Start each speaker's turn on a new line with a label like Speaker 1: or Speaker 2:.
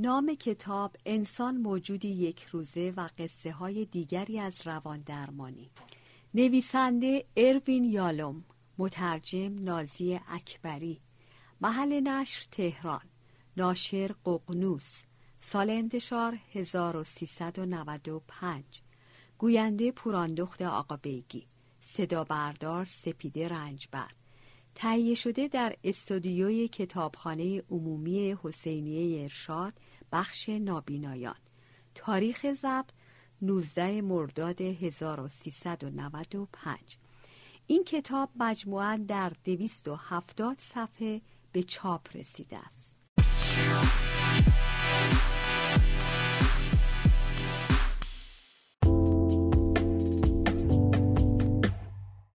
Speaker 1: نام کتاب انسان موجودی یک روزه و قصه های دیگری از روان درمانی. نویسنده اروین یالوم مترجم نازی اکبری محل نشر تهران ناشر ققنوس سال انتشار 1395 گوینده پوراندخت آقا بیگی صدا بردار سپیده رنجبر. تهیه شده در استودیوی کتابخانه عمومی حسینیه ارشاد بخش نابینایان. تاریخ ضبط 19 مرداد 1395 این کتاب مجموعا در 270 صفحه به چاپ رسیده است.